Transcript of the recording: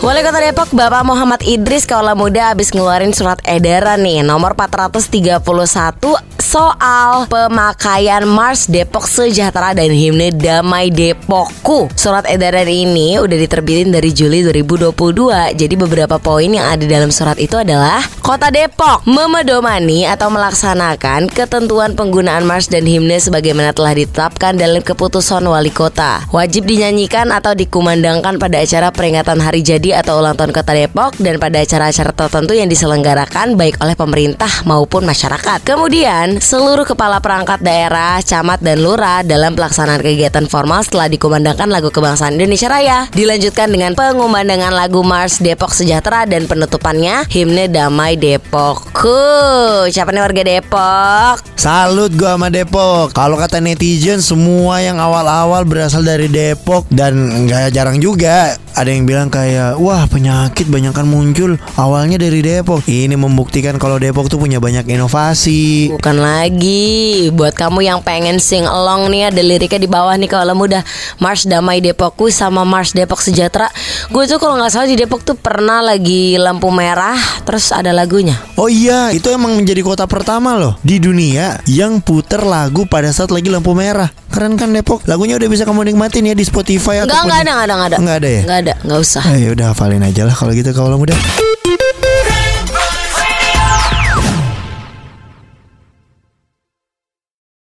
Wali Kota Depok Bapak Muhammad Idris Kaula Muda habis ngeluarin surat edaran nih nomor 431 soal pemakaian Mars Depok Sejahtera dan himne Damai Depokku. Surat edaran ini udah diterbitin dari Juli 2022. Jadi beberapa poin yang ada dalam surat itu adalah Kota Depok memedomani atau melaksanakan ketentuan penggunaan Mars dan himne sebagaimana telah ditetapkan dalam keputusan wali kota. Wajib dinyanyikan atau dikumandangkan pada acara peringatan hari jadi atau ulang tahun Kota Depok dan pada acara-acara tertentu yang diselenggarakan baik oleh pemerintah maupun masyarakat. Kemudian, seluruh kepala perangkat daerah, camat dan lurah dalam pelaksanaan kegiatan formal setelah dikumandangkan lagu kebangsaan Indonesia Raya. Dilanjutkan dengan pengumandangkan lagu Mars Depok Sejahtera dan penutupannya himne Damai Depok. siapa nih warga Depok? Salut gua sama Depok. Kalau kata netizen semua yang awal-awal berasal dari Depok dan nggak jarang juga ada yang bilang kayak wah penyakit banyak kan muncul awalnya dari Depok. Ini membuktikan kalau Depok tuh punya banyak inovasi. Bukan lagi buat kamu yang pengen sing along nih ada liriknya di bawah nih kalau mudah Mars Damai Depokku sama Mars Depok Sejahtera. Gue tuh kalau nggak salah di Depok tuh pernah lagi lampu merah terus ada lagunya. Oh iya, itu emang menjadi kota pertama loh di dunia yang puter lagu pada saat lagi lampu merah. Keren kan Depok? Lagunya udah bisa kamu nikmatin ya di Spotify atau Enggak, enggak ada, enggak ada, enggak ada. Enggak ada ya? Enggak ada, enggak usah. Eh, udah hafalin aja lah kalau gitu kalau muda.